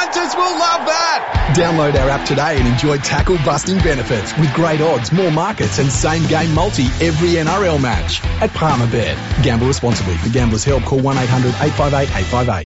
punters will love that. Download our app today and enjoy tackle busting benefits with great odds, more markets, and same game multi every NRL match at Palmerbet. Gamble responsibly. For gamblers' help, call 1 800 858 858.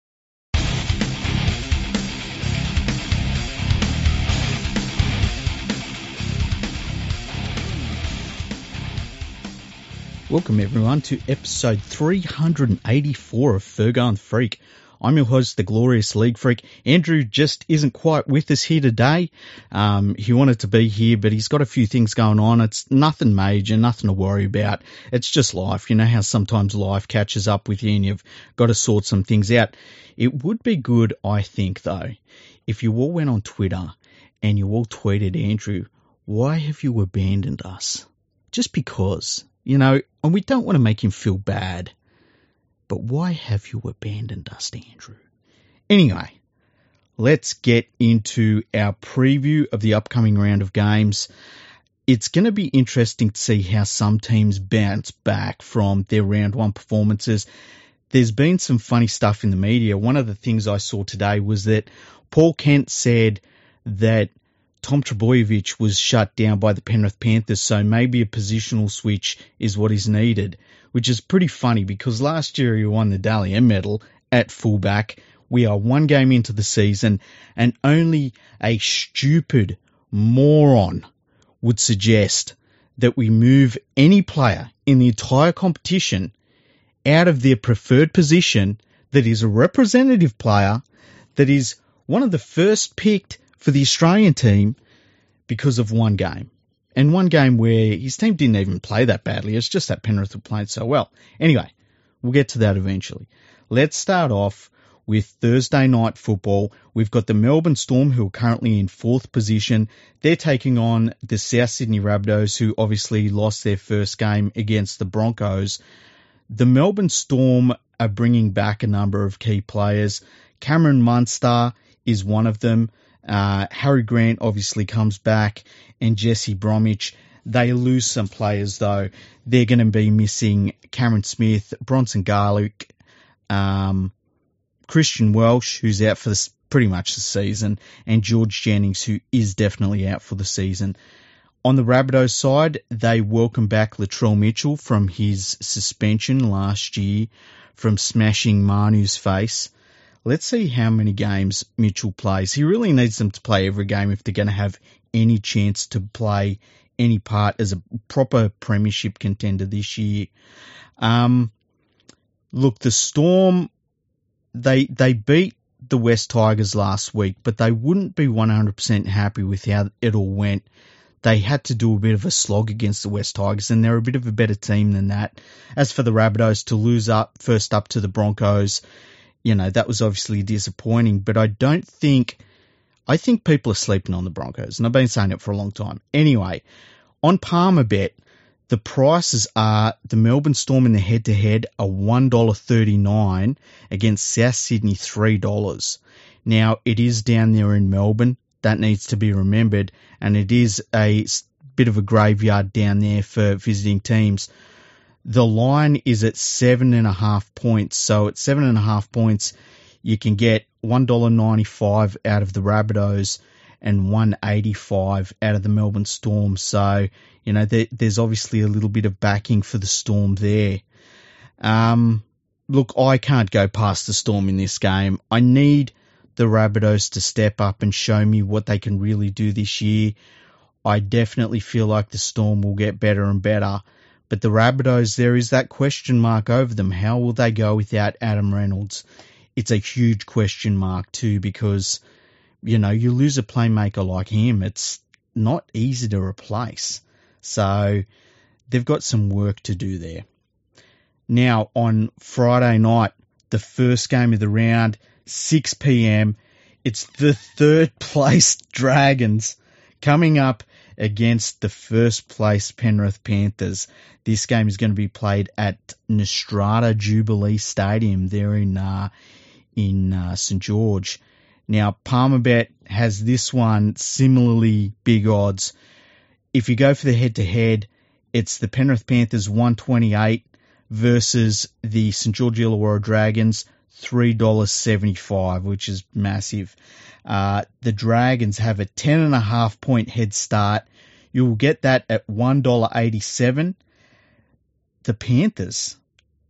Welcome everyone to episode 384 of Fergo and Freak. I'm your host, the glorious League Freak. Andrew just isn't quite with us here today. Um, he wanted to be here, but he's got a few things going on. It's nothing major, nothing to worry about. It's just life. You know how sometimes life catches up with you and you've got to sort some things out. It would be good, I think, though, if you all went on Twitter and you all tweeted Andrew, why have you abandoned us? Just because. You know, and we don't want to make him feel bad. But why have you abandoned us, Andrew? Anyway, let's get into our preview of the upcoming round of games. It's going to be interesting to see how some teams bounce back from their round one performances. There's been some funny stuff in the media. One of the things I saw today was that Paul Kent said that Tom Trbojevic was shut down by the Penrith Panthers, so maybe a positional switch is what is needed, which is pretty funny because last year he won the Dally M medal at fullback. We are one game into the season, and only a stupid moron would suggest that we move any player in the entire competition out of their preferred position that is a representative player that is one of the first picked for the Australian team because of one game. And one game where his team didn't even play that badly. It's just that Penrith were playing so well. Anyway, we'll get to that eventually. Let's start off with Thursday night football. We've got the Melbourne Storm, who are currently in fourth position. They're taking on the South Sydney Rabbitohs, who obviously lost their first game against the Broncos. The Melbourne Storm are bringing back a number of key players. Cameron Munster is one of them. Uh, Harry Grant obviously comes back, and Jesse Bromwich. They lose some players though. They're going to be missing Cameron Smith, Bronson Garlick, um, Christian Welch, who's out for pretty much the season, and George Jennings, who is definitely out for the season. On the Rabbitohs side, they welcome back Latrell Mitchell from his suspension last year from smashing Manu's face. Let's see how many games Mitchell plays. He really needs them to play every game if they're going to have any chance to play any part as a proper premiership contender this year. Um, look, the Storm, they they beat the West Tigers last week, but they wouldn't be 100% happy with how it all went. They had to do a bit of a slog against the West Tigers, and they're a bit of a better team than that. As for the Rabbitohs to lose up first up to the Broncos, you know, that was obviously disappointing, but I don't think, I think people are sleeping on the Broncos, and I've been saying it for a long time. Anyway, on Palmerbet, the prices are the Melbourne Storm in the head to head are $1.39 against South Sydney $3. Now, it is down there in Melbourne. That needs to be remembered. And it is a bit of a graveyard down there for visiting teams. The line is at seven and a half points. So at seven and a half points, you can get $1.95 out of the Rabbitohs and 185 out of the Melbourne Storm. So, you know, there, there's obviously a little bit of backing for the Storm there. Um, look, I can't go past the Storm in this game. I need the Rabbitohs to step up and show me what they can really do this year. I definitely feel like the Storm will get better and better. But the Rabbitohs, there is that question mark over them. How will they go without Adam Reynolds? It's a huge question mark too because, you know, you lose a playmaker like him. It's not easy to replace. So they've got some work to do there. Now on Friday night, the first game of the round, 6 p.m. It's the third place Dragons coming up against the first place Penrith Panthers. This game is going to be played at Netstrata Jubilee Stadium there in uh, in uh, St George. Now Palmerbet has this one similarly big odds. If you go for the head to head, it's the Penrith Panthers 128 versus the St George Illawarra Dragons $3.75, which is massive. Uh, the Dragons have a 10.5 point head start. You will get that at $1.87. The Panthers,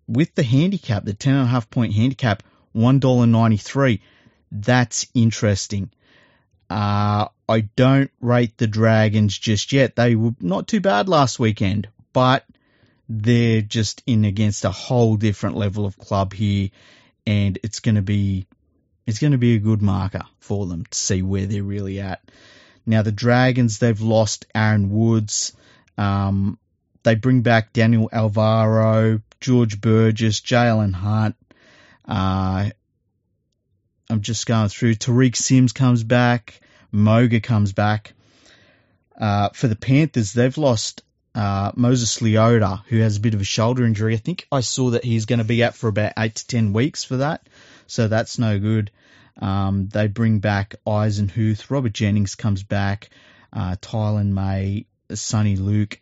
with the handicap, the 10.5 point handicap, $1.93. That's interesting. Uh, I don't rate the Dragons just yet. They were not too bad last weekend, but they're just in against a whole different level of club here, and it's going to be it's going to be a good marker for them to see where they're really at. Now the Dragons they've lost Aaron Woods. Um, they bring back Daniel Alvaro, George Burgess, Jaiyden Hunt. Uh, I'm just going through. Tariq Sims comes back. Moga comes back. Uh, for the Panthers, they've lost uh, Moses Leota, who has a bit of a shoulder injury. I think I saw that he's going to be out for about eight to ten weeks for that, so that's no good. Um, they bring back Eisenhuth, Robert Jennings comes back, uh, Taylan May, Soni Luke.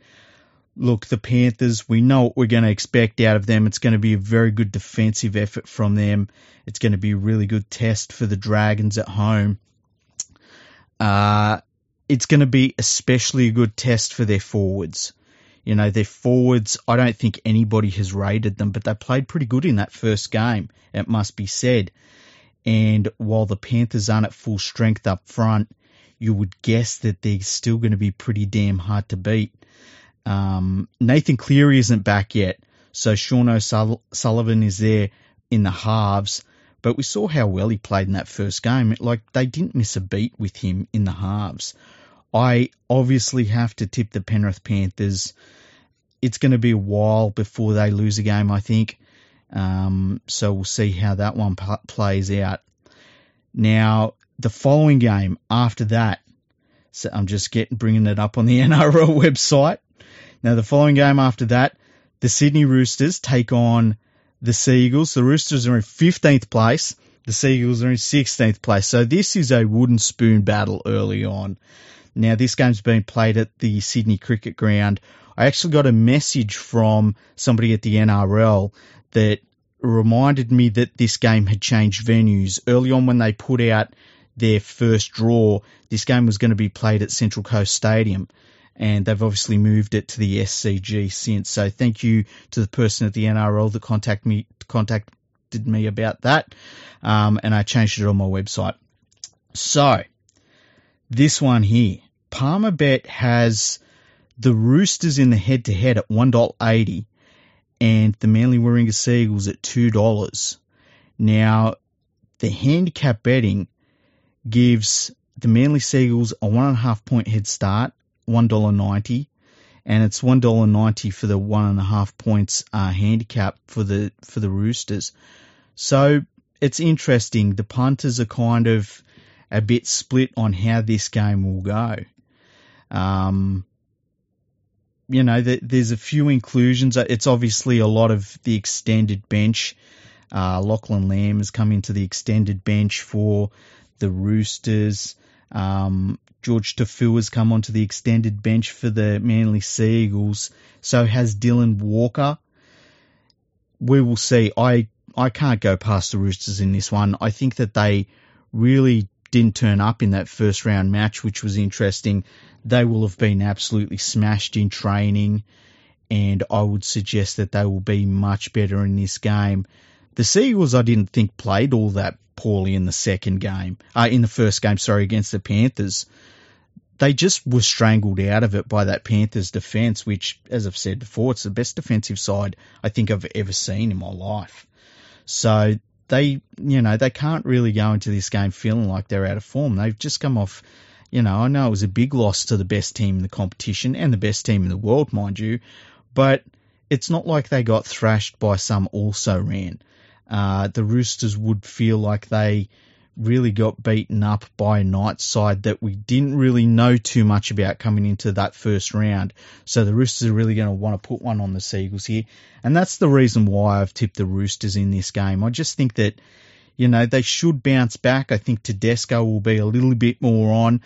Look, the Panthers, we know what we're going to expect out of them. It's going to be a very good defensive effort from them. It's going to be a really good test for the Dragons at home. Uh, it's going to be especially a good test for their forwards. You know, their forwards, I don't think anybody has rated them, but they played pretty good in that first game, it must be said. And while the Panthers aren't at full strength up front, you would guess that they're still going to be pretty damn hard to beat. Um, Nathan Cleary isn't back yet, so Sean O'Sullivan is there in the halves. But we saw how well he played in that first game. Like they didn't miss a beat with him in the halves. I obviously have to tip the Penrith Panthers. It's going to be a while before they lose a game, I think. Um, so we'll see how that one p- plays out. Now, the following game after that, so I'm just getting bringing it up on the NRL website. Now, the following game after that, the Sydney Roosters take on the Seagulls. The Roosters are in 15th place. The Seagulls are in 16th place. So this is a wooden spoon battle early on. Now, this game's been played at the Sydney Cricket Ground. I actually got a message from somebody at the NRL that reminded me that this game had changed venues. Early on, when they put out their first draw, this game was going to be played at Central Coast Stadium and they've obviously moved it to the SCG since. So thank you to the person at the NRL that contact me contacted me about that, um, and I changed it on my website. So this one here, Palmerbet has the Roosters in the head to head at one dollar eighty, and the Manly Warringah Seagulls at two dollars. Now, the handicap betting gives the Manly Seagulls a one and a half point head start $1.90 and it's $1.90 for the one and a half points uh, handicap for the for the Roosters. So it's interesting. The punters are kind of a bit split on how this game will go. Um, you know, the, there's a few inclusions. It's obviously a lot of the extended bench. Uh, Lachlan Lam has come into the extended bench for the Roosters. Um, Jorge Taufua has come onto the extended bench for the Manly Seagulls. So has Dylan Walker. We will see. I I can't go past the Roosters in this one. I think that they really didn't turn up in that first round match, which was interesting. They will have been absolutely smashed in training, and I would suggest that they will be much better in this game. The Seagulls, I didn't think played all that poorly in the second game, uh, in the first game, sorry, against the Panthers. They just were strangled out of it by that Panthers defence, which, as I've said before, it's the best defensive side I think I've ever seen in my life. So they, you know, they can't really go into this game feeling like they're out of form. They've just come off, you know, I know it was a big loss to the best team in the competition and the best team in the world, mind you, but it's not like they got thrashed by some also ran uh, the Roosters would feel like they really got beaten up by a Knights side that we didn't really know too much about coming into that first round. So the Roosters are really going to want to put one on the Seagulls here. And that's the reason why I've tipped the Roosters in this game. I just think that, you know, they should bounce back. I think Tedesco will be a little bit more on.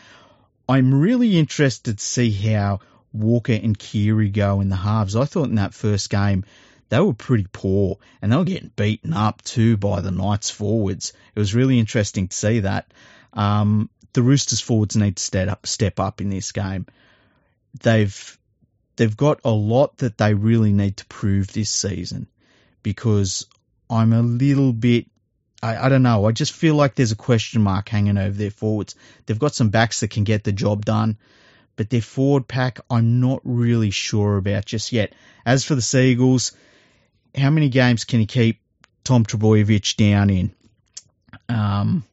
I'm really interested to see how Walker and Keary go in the halves. I thought in that first game they were pretty poor and they were getting beaten up too by the Knights forwards. It was really interesting to see that. Um, the Roosters forwards need to step up, step up in this game. They've they've got a lot that they really need to prove this season because I'm a little bit I, I don't know. I just feel like there's a question mark hanging over their forwards. They've got some backs that can get the job done, but their forward pack I'm not really sure about just yet. As for the Seagulls, how many games can he keep Tom Trbojevic down in? Um,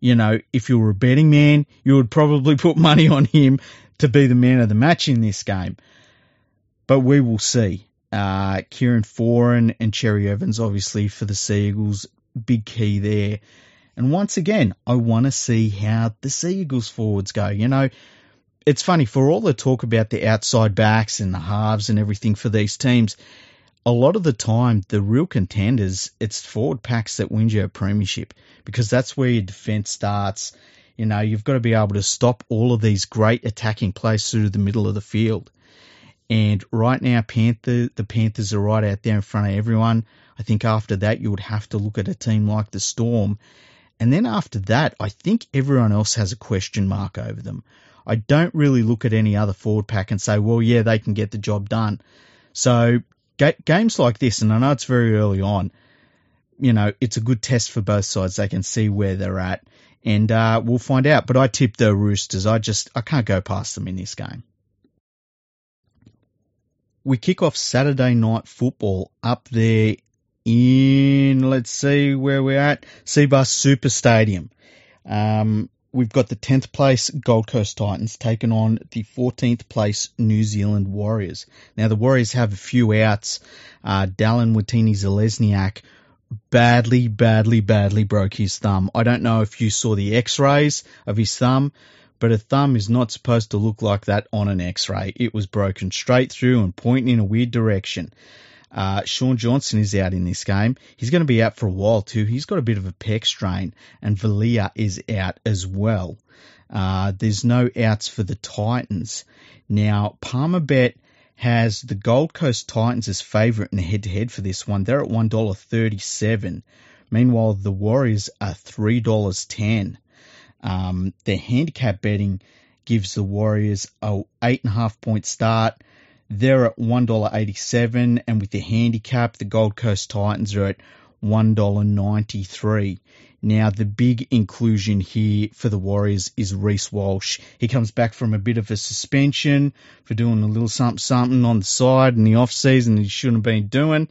you know, if you were a betting man, you would probably put money on him to be the man of the match in this game. But we will see. Uh, Kieran Foran and Cherry Evans, obviously, for the Seagulls, big key there. And once again, I want to see how the Seagulls forwards go. You know, it's funny, for all the talk about the outside backs and the halves and everything for these teams, a lot of the time, the real contenders, it's forward packs that win you a premiership because that's where your defence starts. You know, you've got to be able to stop all of these great attacking plays through the middle of the field. And right now, Panther, the Panthers are right out there in front of everyone. I think after that, you would have to look at a team like the Storm. And then after that, I think everyone else has a question mark over them. I don't really look at any other forward pack and say, well, yeah, they can get the job done. So ga- games like this, and I know it's very early on, you know, it's a good test for both sides. They can see where they're at, and uh, we'll find out. But I tip the Roosters. I just I can't go past them in this game. We kick off Saturday night football up there in let's see where we're at Cbus Super Stadium. Um, we've got the 10th place Gold Coast Titans taking on the 14th place New Zealand Warriors. Now, the Warriors have a few outs. Uh, Dallin Watene-Zelezniak badly, badly, badly broke his thumb. I don't know if you saw the x-rays of his thumb, but a thumb is not supposed to look like that on an x-ray. It was broken straight through and pointing in a weird direction. Uh, Shaun Johnson is out in this game. He's going to be out for a while too. He's got a bit of a pec strain, and Valia is out as well. Uh, there's no outs for the Titans. Now, Palmerbet has the Gold Coast Titans as favourite in the head to head for this one. They're at $1.37. Meanwhile, the Warriors are $3.10. Um, their handicap betting gives the Warriors a eight and a half point start. They're at $1.87, and with the handicap, the Gold Coast Titans are at $1.93. Now, the big inclusion here for the Warriors is Reece Walsh. He comes back from a bit of a suspension for doing a little something something on the side in the off season he shouldn't have been doing.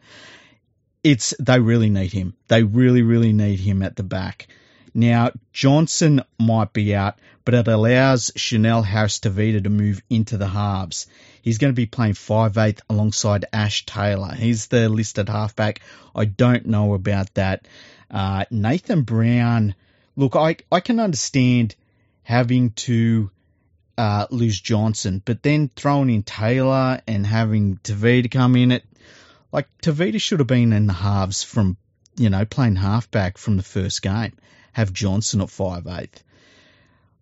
It's they really need him. They really, really need him at the back. Now, Johnson might be out, but it allows Chanel Harris Tavita to move into the halves. He's going to be playing 5'8 alongside Ash Taylor. He's the listed halfback. I don't know about that. Uh, Nathan Brown, look, I, I can understand having to uh, lose Johnson, but then throwing in Taylor and having Tavita come in it, like Tavita should have been in the halves from, you know, playing halfback from the first game have Johnson at five eighth.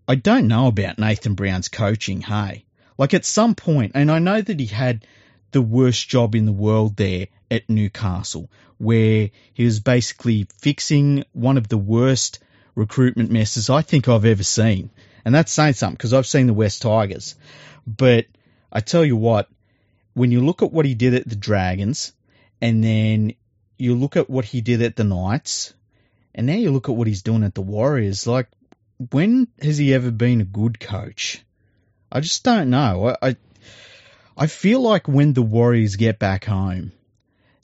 I don't know about Nathan Brown's coaching, hey. Like at some point, and I know that he had the worst job in the world there at Newcastle, where he was basically fixing one of the worst recruitment messes I think I've ever seen. And that's saying something because I've seen the West Tigers. But I tell you what, when you look at what he did at the Dragons, and then you look at what he did at the Knights, and now you look at what he's doing at the Warriors. Like, when has he ever been a good coach? I just don't know. I, I, I feel like when the Warriors get back home,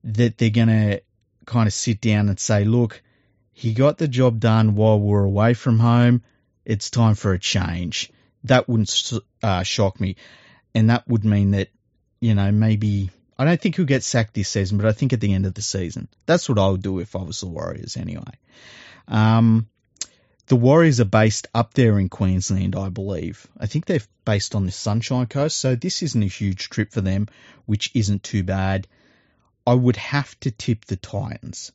that they're gonna kind of sit down and say, "Look, he got the job done while we're away from home. It's time for a change." That wouldn't uh, shock me, and that would mean that you know maybe I don't think he'll get sacked this season, but I think at the end of the season, that's what I would do if I was the Warriors anyway. Um, the Warriors are based up there in Queensland, I believe. I think they're based on the Sunshine Coast, so this isn't a huge trip for them, which isn't too bad. I would have to tip the Titans.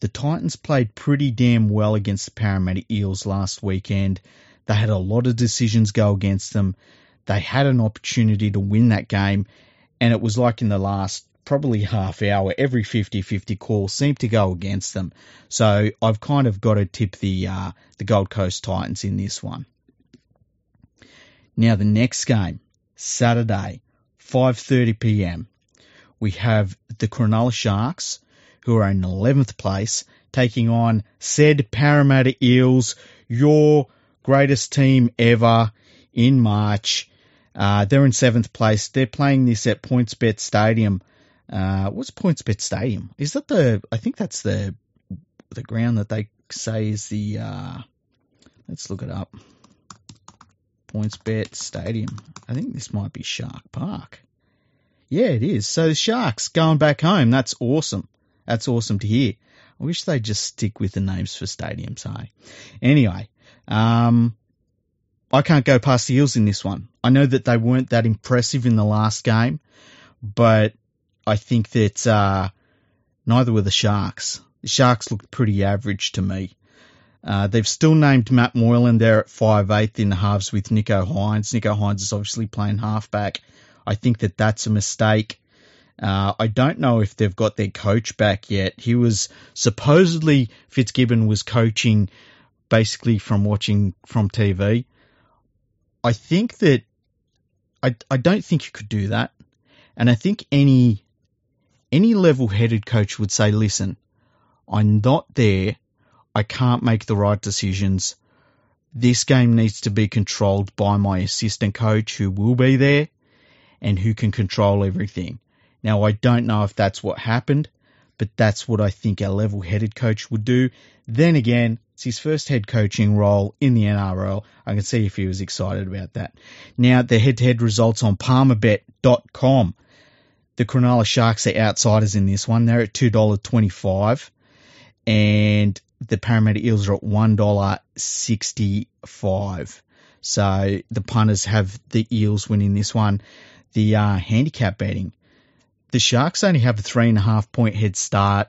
The Titans played pretty damn well against the Parramatta Eels last weekend. They had a lot of decisions go against them. They had an opportunity to win that game, and it was like in the last probably half hour, every 50-50 call seemed to go against them. So I've kind of got to tip the uh, the Gold Coast Titans in this one. Now the next game, Saturday, 5:30 p.m. We have the Cronulla Sharks, who are in 11th place, taking on said Parramatta Eels, your greatest team ever in March. Uh, they're in seventh place. They're playing this at PointsBet Stadium. Uh, what's PointsBet Stadium? Is that the? I think that's the the ground that they say is the. Uh, let's look it up. PointsBet Stadium. I think this might be Shark Park. Yeah, it is. So the Sharks going back home. That's awesome. That's awesome to hear. I wish they'd just stick with the names for stadiums, hey? Anyway, um, I can't go past the Eels in this one. I know that they weren't that impressive in the last game, but I think that uh, neither were the Sharks. The Sharks looked pretty average to me. Uh, they've still named Matt Moylan there at five eighth in the halves with Nicho Hynes. Nicho Hynes is obviously playing halfback. I think that that's a mistake. Uh, I don't know if they've got their coach back yet. He was supposedly Fitzgibbon was coaching basically from watching from TV. I think that I I don't think you could do that, and I think any any level-headed coach would say, "Listen, I'm not there I can't make the right decisions. This game needs to be controlled by my assistant coach who will be there and who can control everything. Now, I don't know if that's what happened, but that's what I think a level headed coach would do. Then again, it's his first head coaching role in the NRL. I can see if he was excited about that. Now, the head to head results on palmerbet.com. The Cronulla Sharks are outsiders in this one. They're at $2.25. And the Parramatta Eels are at one dollar sixty five. So the punters have the Eels winning this one. The uh, handicap betting, the Sharks only have a three and a half point head start.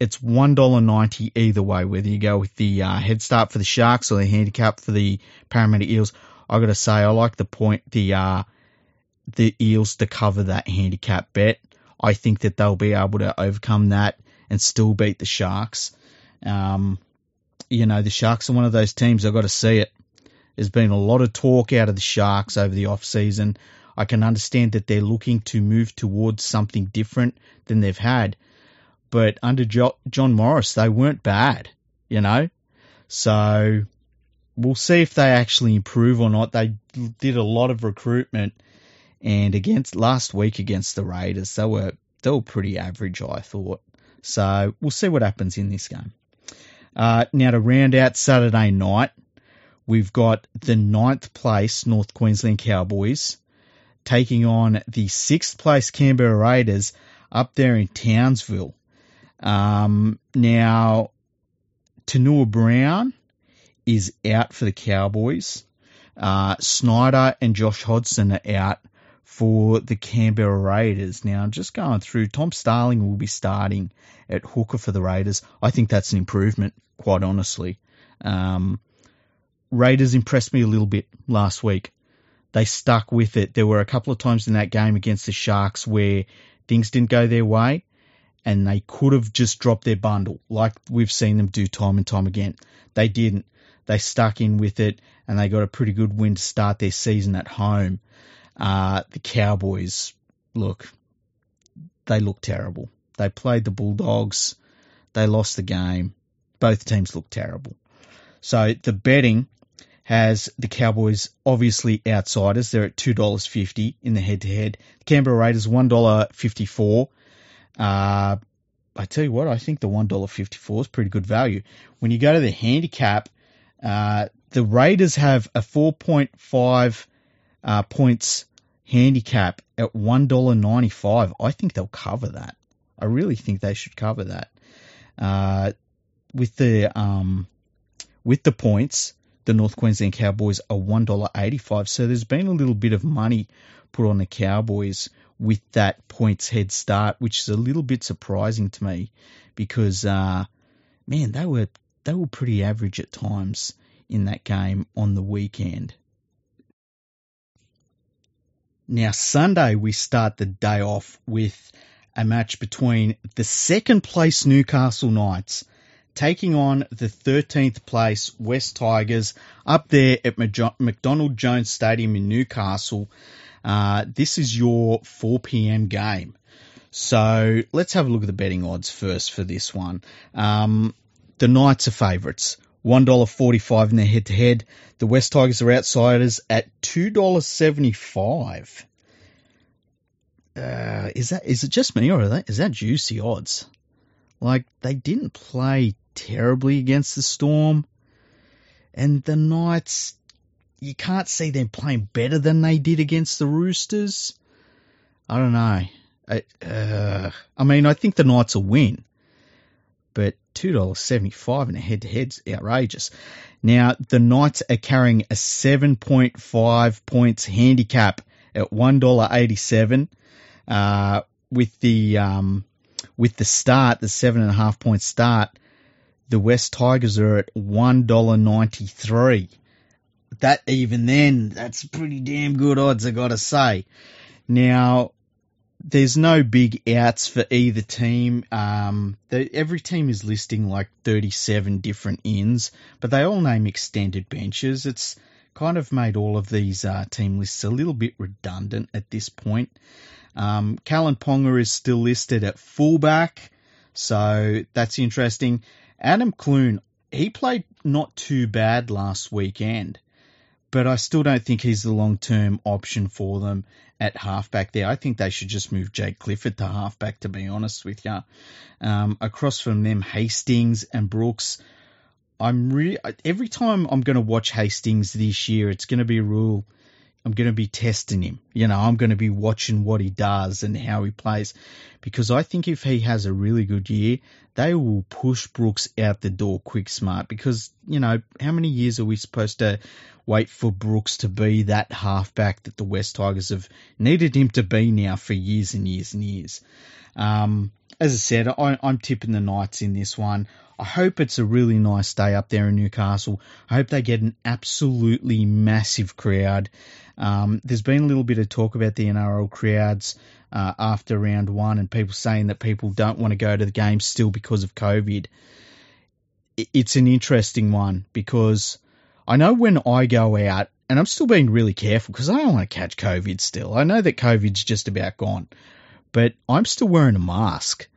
It's one dollar ninety either way, whether you go with the uh, head start for the Sharks or the handicap for the Parramatta Eels. I got to say, I like the point the uh, the Eels to cover that handicap bet. I think that they'll be able to overcome that and still beat the Sharks. Um, you know, the Sharks are one of those teams. I've got to see it. There's been a lot of talk out of the Sharks over the off season. I can understand that they're looking to move towards something different than they've had. But under jo- John Morris, they weren't bad, you know? So we'll see if they actually improve or not. They did a lot of recruitment and against last week against the Raiders, they were they were pretty average, I thought. So we'll see what happens in this game. Uh, now to round out Saturday night, we've got the ninth place North Queensland Cowboys taking on the sixth place Canberra Raiders up there in Townsville. Um, now, Tanua Brown is out for the Cowboys. Uh, Snyder and Josh Hodgson are out for the Canberra Raiders. Now, just going through, Tom Starling will be starting at hooker for the Raiders. I think that's an improvement, quite honestly. Um, Raiders impressed me a little bit last week. They stuck with it. There were a couple of times in that game against the Sharks where things didn't go their way and they could have just dropped their bundle like we've seen them do time and time again. They didn't. They stuck in with it and they got a pretty good win to start their season at home. Uh, the Cowboys, look, they look terrible. They played the Bulldogs. They lost the game. Both teams look terrible. So the betting has the Cowboys obviously outsiders. They're at two dollars fifty in the head to head. The Canberra Raiders one dollar fifty four. Uh, I tell you what, I think the one dollar fifty four is pretty good value. When you go to the handicap, uh, the Raiders have a four point five uh, points handicap at $1.95. I think they'll cover that. I really think they should cover that. Uh, with the um, with the points, the North Queensland Cowboys are one dollar eighty five. So there's been a little bit of money put on the Cowboys with that points head start, which is a little bit surprising to me because uh, man, they were they were pretty average at times in that game on the weekend. Now, Sunday, we start the day off with a match between the second place Newcastle Knights taking on the 13th place West Tigers up there at McDonald Jones Stadium in Newcastle. Uh, this is your 4 p.m. game. So let's have a look at the betting odds first for this one. Um, the Knights are favourites. $1.45 in their head to head. The West Tigers are outsiders at $2.75. Uh, is that is it just me or that, is that juicy odds? Like they didn't play terribly against the Storm, and the Knights. You can't see them playing better than they did against the Roosters. I don't know. I, uh, I mean, I think the Knights will win, but two dollars seventy five in a head to head's outrageous. Now the Knights are carrying a seven point five points handicap at one dollar eighty seven. Uh, with the um, with the start, the seven and a half point start, the West Tigers are at one dollar ninety three. That even then, that's pretty damn good odds. I got to say. Now, there's no big outs for either team. Um, every team is listing like 37 different ins, but they all name extended benches. It's kind of made all of these uh, team lists a little bit redundant at this point. Um, Kalyn Ponga is still listed at fullback, so that's interesting. Adam Clune, he played not too bad last weekend, but I still don't think he's the long term option for them at halfback there. I think they should just move Jake Clifford to halfback, to be honest with you. Um, across from them, Hastings and Brooks. I'm really every time I'm going to watch Hastings this year, it's going to be a rule I'm going to be testing him. You know, I'm going to be watching what he does and how he plays because I think if he has a really good year, they will push Brooks out the door quick smart because, you know, how many years are we supposed to wait for Brooks to be that halfback that the West Tigers have needed him to be now for years and years and years? Um, as I said, I, I'm tipping the Knights in this one. I hope it's a really nice day up there in Newcastle. I hope they get an absolutely massive crowd. Um, there's been a little bit of talk about the NRL crowds uh, after round one, and people saying that people don't want to go to the game still because of COVID. It's an interesting one because I know when I go out, and I'm still being really careful because I don't want to catch COVID still. I know that COVID's just about gone, but I'm still wearing a mask.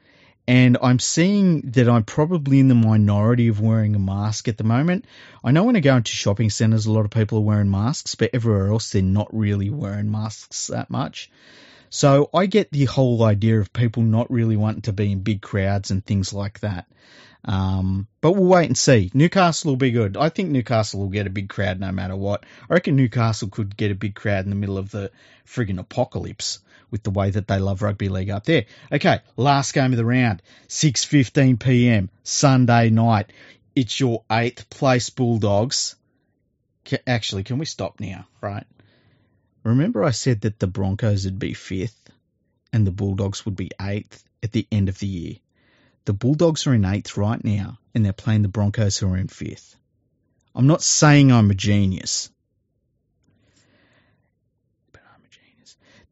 And I'm seeing that I'm probably in the minority of wearing a mask at the moment. I know when I go into shopping centres, a lot of people are wearing masks, but everywhere else, they're not really wearing masks that much. So I get the whole idea of people not really wanting to be in big crowds and things like that. Um, but we'll wait and see. Newcastle will be good. I think Newcastle will get a big crowd no matter what. I reckon Newcastle could get a big crowd in the middle of the friggin' apocalypse with the way that they love rugby league up there. Okay, last game of the round, 6:15 p.m. Sunday night. It's your eighth place Bulldogs. Actually, can we stop now? Right. Remember, I said that the Broncos would be fifth and the Bulldogs would be eighth at the end of the year. The Bulldogs are in eighth right now, and they're playing the Broncos who are in fifth. I'm not saying I'm a genius.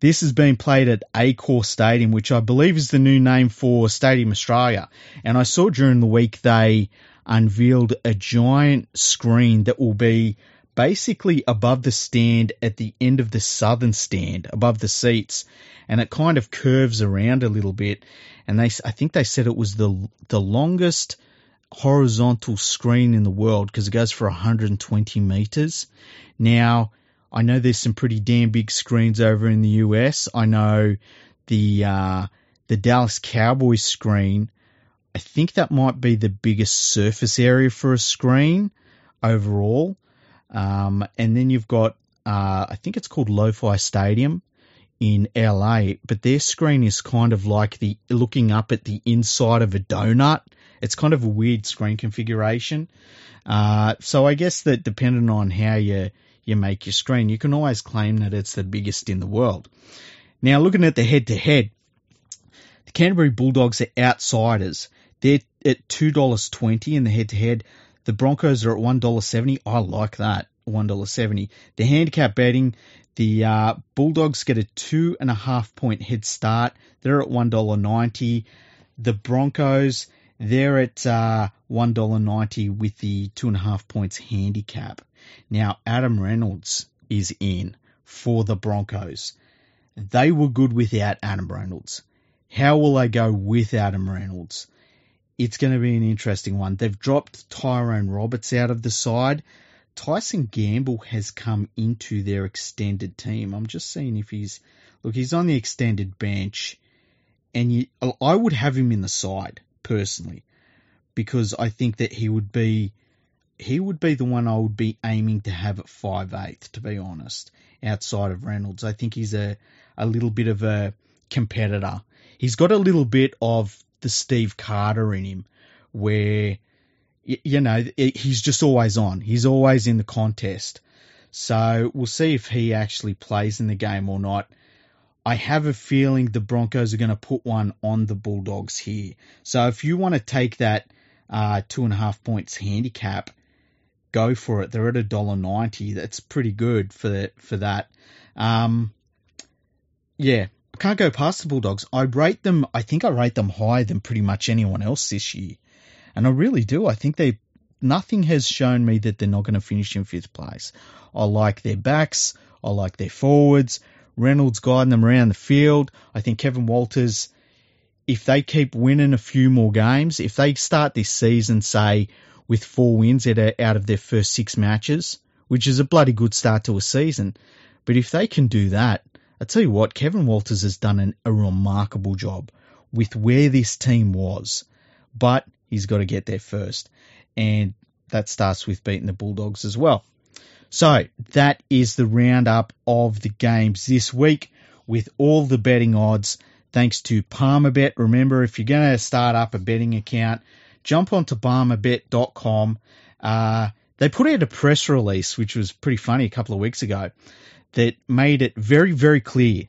This has been played at Accor Stadium, which I believe is the new name for Stadium Australia. And I saw during the week they unveiled a giant screen that will be basically above the stand at the end of the southern stand, above the seats, and it kind of curves around a little bit. And they, I think they said it was the the longest horizontal screen in the world because it goes for 120 meters. Now, I know there's some pretty damn big screens over in the US. I know the uh, the Dallas Cowboys screen. I think that might be the biggest surface area for a screen overall. Um, and then you've got uh, I think it's called SoFi Stadium in LA, but their screen is kind of like the looking up at the inside of a donut. It's kind of a weird screen configuration. Uh, so I guess that depending on how you you make your screen. You can always claim that it's the biggest in the world. Now, looking at the head to head, the Canterbury Bulldogs are outsiders. They're at $2.20 in the head to head. The Broncos are at $1.70. I like that. $1.70. The handicap betting, the uh, Bulldogs get a two and a half point head start. They're at $1.90. The Broncos, they're at uh, $1.90 with the two and a half points handicap. Now, Adam Reynolds is in for the Broncos. They were good without Adam Reynolds. How will they go with Adam Reynolds? It's going to be an interesting one. They've dropped Tyrone Roberts out of the side. Tyson Gamble has come into their extended team. I'm just seeing if he's look. He's on the extended bench, and you, I would have him in the side personally because I think that he would be he would be the one I would be aiming to have at five eighth. To be honest, outside of Reynolds, I think he's a a little bit of a competitor. He's got a little bit of the Steve Carter in him, where you know, he's just always on. He's always in the contest. So we'll see if he actually plays in the game or not. I have a feeling the Broncos are going to put one on the Bulldogs here. So if you want to take that uh, two and a half points handicap, go for it. They're at a dollar ninety. That's pretty good for for that. Um, yeah, I can't go past the Bulldogs. I rate them. I think I rate them higher than pretty much anyone else this year. And I really do. I think they nothing has shown me that they're not going to finish in fifth place. I like their backs. I like their forwards. Reynolds guiding them around the field. I think Kevin Walters, if they keep winning a few more games, if they start this season, say, with four wins out of their first six matches, which is a bloody good start to a season, but if they can do that, I tell you what, Kevin Walters has done an, a remarkable job with where this team was. But he's got to get there first. And that starts with beating the Bulldogs as well. So that is the roundup of the games this week with all the betting odds. Thanks to Palmerbet. Remember, if you're going to start up a betting account, jump onto palmerbet.com. Uh, they put out a press release, which was pretty funny a couple of weeks ago, that made it very, very clear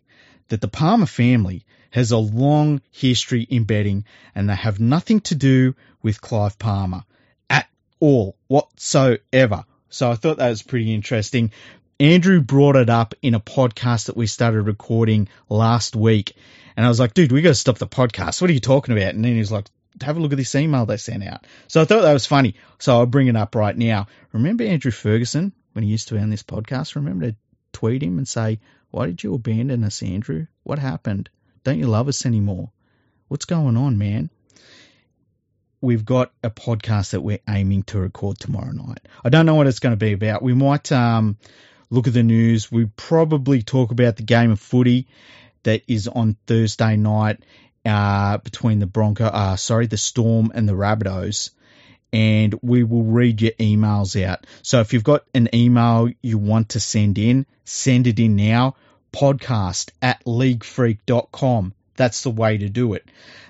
that the Palmer family has a long history in betting and they have nothing to do with Clive Palmer at all whatsoever. So I thought that was pretty interesting. Andrew brought it up in a podcast that we started recording last week. And I was like, dude, we got to stop the podcast. What are you talking about? And then he was like, have a look at this email they sent out. So I thought that was funny. So I'll bring it up right now. Remember Andrew Ferguson when he used to be on this podcast? Remember to tweet him and say, why did you abandon us, Andrew? What happened? Don't you love us anymore? What's going on, man? We've got a podcast that we're aiming to record tomorrow night. I don't know what it's going to be about. We might um, look at the news. We probably talk about the game of footy that is on Thursday night uh, between the Bronco, uh, sorry, the Storm and the Rabbitohs. And we will read your emails out. So if you've got an email you want to send in, send it in now podcast at leaguefreak.com. That's the way to do it.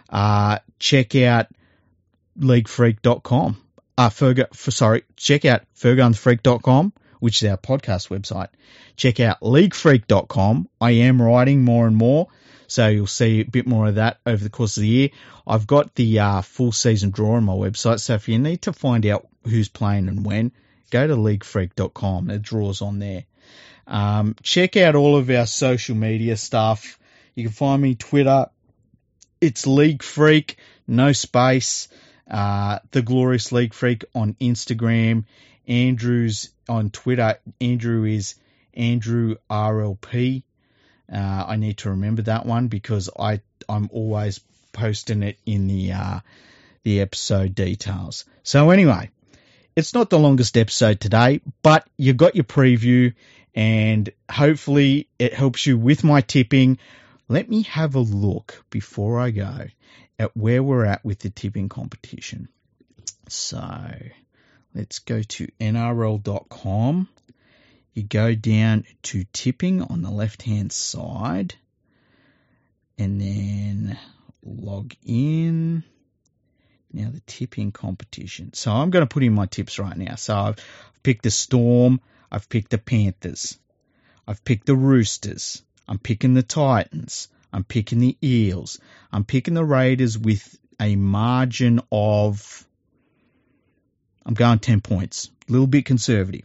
Uh, check out leaguefreak.com. Uh, Ferg, for, sorry, check out fergunfreak.com, which is our podcast website. Check out leaguefreak.com. I am writing more and more, so you'll see a bit more of that over the course of the year. I've got the uh, full season draw on my website, so if you need to find out who's playing and when, go to leaguefreak.com. The draw's on there. Um, check out all of our social media stuff. You can find me Twitter. It's League Freak, no space. Uh, the Glorious League Freak on Instagram. Andrew's on Twitter. Andrew is Andrew RLP. Uh, I need to remember that one because I I'm always posting it in the uh, the episode details. So anyway, it's not the longest episode today, but you got your preview and hopefully it helps you with my tipping. Let me have a look before I go at where we're at with the tipping competition. So let's go to NRL.com. You go down to tipping on the left hand side and then log in. Now the tipping competition. So I'm going to put in my tips right now. So I've picked the Storm. I've picked the Panthers. I've picked the Roosters. I'm picking the Titans. I'm picking the Eels. I'm picking the Raiders with a margin of. I'm going 10 points. A little bit conservative.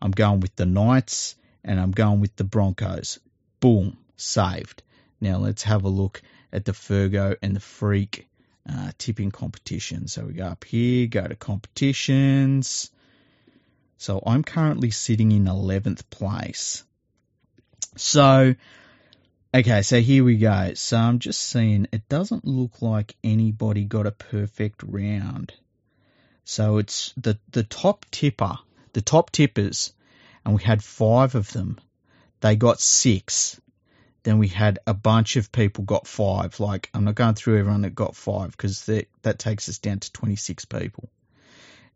I'm going with the Knights, and I'm going with the Broncos. Boom, saved. Now let's have a look at the Fergo and the Freak uh, tipping competition. So we go up here, go to competitions. So I'm currently sitting in 11th place. So, okay, so here we go. So I'm just seeing it doesn't look like anybody got a perfect round. So it's the, the top tipper, the top tippers, and we had five of them. They got six. Then we had a bunch of people got five. Like, I'm not going through everyone that got five because that that takes us down to 26 people.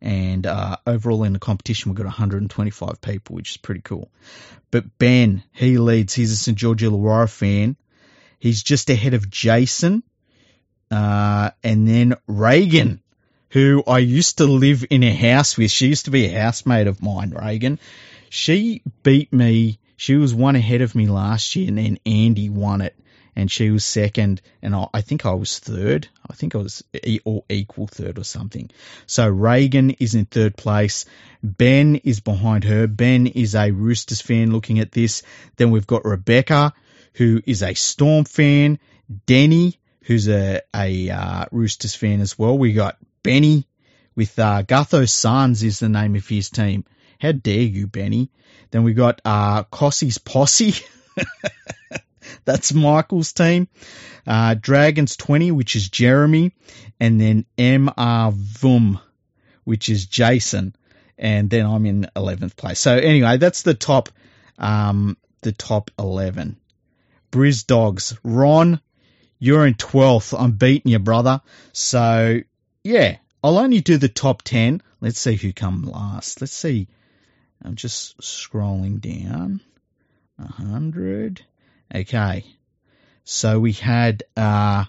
And uh, overall in the competition, we got 125 people, which is pretty cool. But Ben, he leads. He's a St. George Illawarra fan. He's just ahead of Jason. Uh, and then Reagan, who I used to live in a house with. She used to be a housemate of mine, Reagan. She beat me. She was one ahead of me last year, and then Andy won it and she was second, and I, I think I was third. I think I was e- or equal third or something. So Reagan is in third place. Ben is behind her. Ben is a Roosters fan looking at this. Then we've got Rebecca, who is a Storm fan. Denny, who's a, a uh, Roosters fan as well. We got Benny with uh, Gutho Suns is the name of his team. How dare you, Benny? Then we got uh, Cossie's Posse. That's Michael's team. Uh, Dragons 20, which is Jeremy. And then MR Vum, which is Jason. And then I'm in 11th place. So anyway, that's the top, um, the top 11. Briz Dogs. Ron, you're in 12th. I'm beating you, brother. So yeah, I'll only do the top 10. Let's see who come last. Let's see. I'm just scrolling down. 100. Okay. So we had uh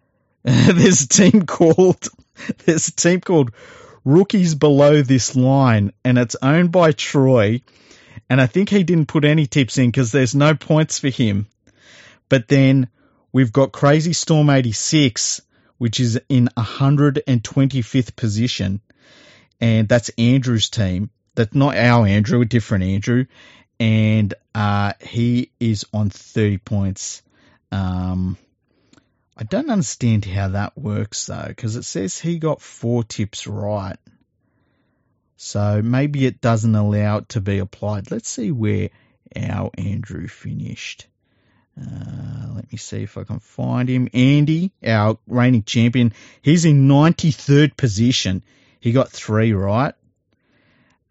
there's a team called there's a team called Rookies Below This Line and it's owned by Troy and I think he didn't put any tips in because there's no points for him. But then we've got Crazy Storm 86 which is in 125th position and that's Andrew's team. That's not our Andrew, a different Andrew and uh, he is on 30 points. Um, I don't understand how that works though, because it says he got four tips right. So maybe it doesn't allow it to be applied. Let's see where our Andrew finished. Uh, let me see if I can find him. Andy, our reigning champion, he's in 93rd position. He got three right.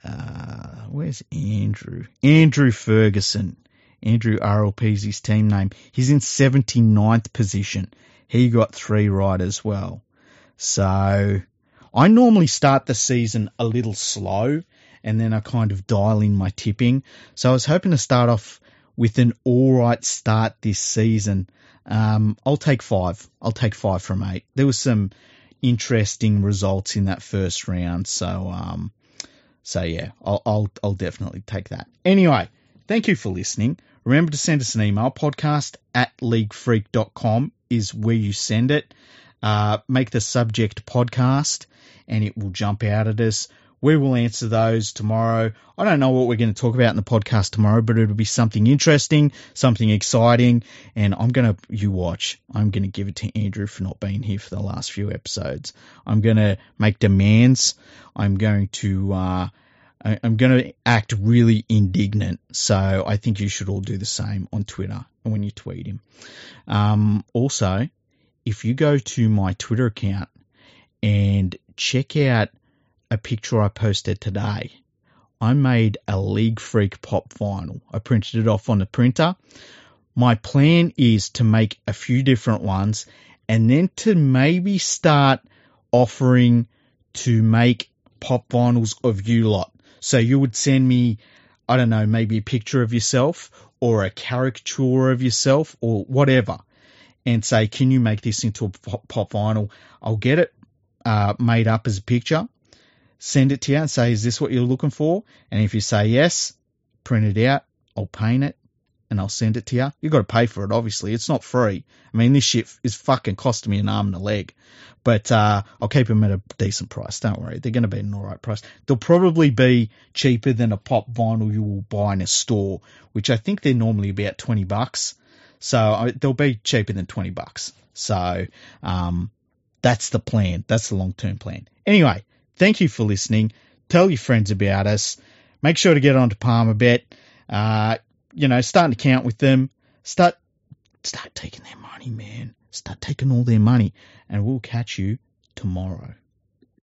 Uh, where's Andrew? Andrew Ferguson. Andrew RLP's his team name. He's in 79th position. He got three right as well. So I normally start the season a little slow and then I kind of dial in my tipping. So I was hoping to start off with an alright start this season. Um, I'll take five. I'll take five from eight. There was some interesting results in that first round. So, um, so yeah, I'll, I'll, I'll definitely take that. Anyway, thank you for listening. Remember to send us an email. Podcast at leaguefreak.com is where you send it. Uh, make the subject podcast and it will jump out at us. We will answer those tomorrow. I don't know what we're going to talk about in the podcast tomorrow, but it'll be something interesting, something exciting, and I'm going to, you watch, I'm going to give it to Andrew for not being here for the last few episodes. I'm going to make demands. I'm going to, uh, I'm going to act really indignant. So I think you should all do the same on Twitter when you tweet him. Um, also, if you go to my Twitter account and check out a picture I posted today. I made a League Freak pop vinyl. I printed it off on the printer. My plan is to make a few different ones and then to maybe start offering to make pop vinyls of you lot. So you would send me, I don't know, maybe a picture of yourself or a caricature of yourself or whatever and say, can you make this into a pop, vinyl? I'll get it uh, made up as a picture send it to you and say, is this what you're looking for? And if you say yes, print it out, I'll paint it, and I'll send it to you. You've got to pay for it, obviously. It's not free. I mean, this shit is fucking costing me an arm and a leg. But uh, I'll keep them at a decent price. Don't worry, they're going to be an alright price. They'll probably be cheaper than a pop vinyl you will buy in a store, which I think they're normally about twenty bucks. So they'll be cheaper than twenty bucks. So um, that's the plan. That's the long term plan. Anyway, thank you for listening. Tell your friends about us. Make sure to get onto Palmerbet. Uh, you know, start to count with them. Start, start taking their money, man. Start taking all their money, and we'll catch you tomorrow.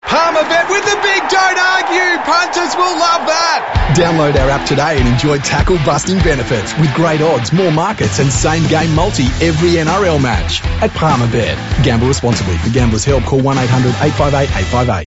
Palmerbet with the big don't argue. Punters will love that. Download our app today and enjoy tackle busting benefits with great odds, more markets, and same game multi every NRL match at Palmerbet. Gamble responsibly. For gamblers' help, call 1 800 858 858.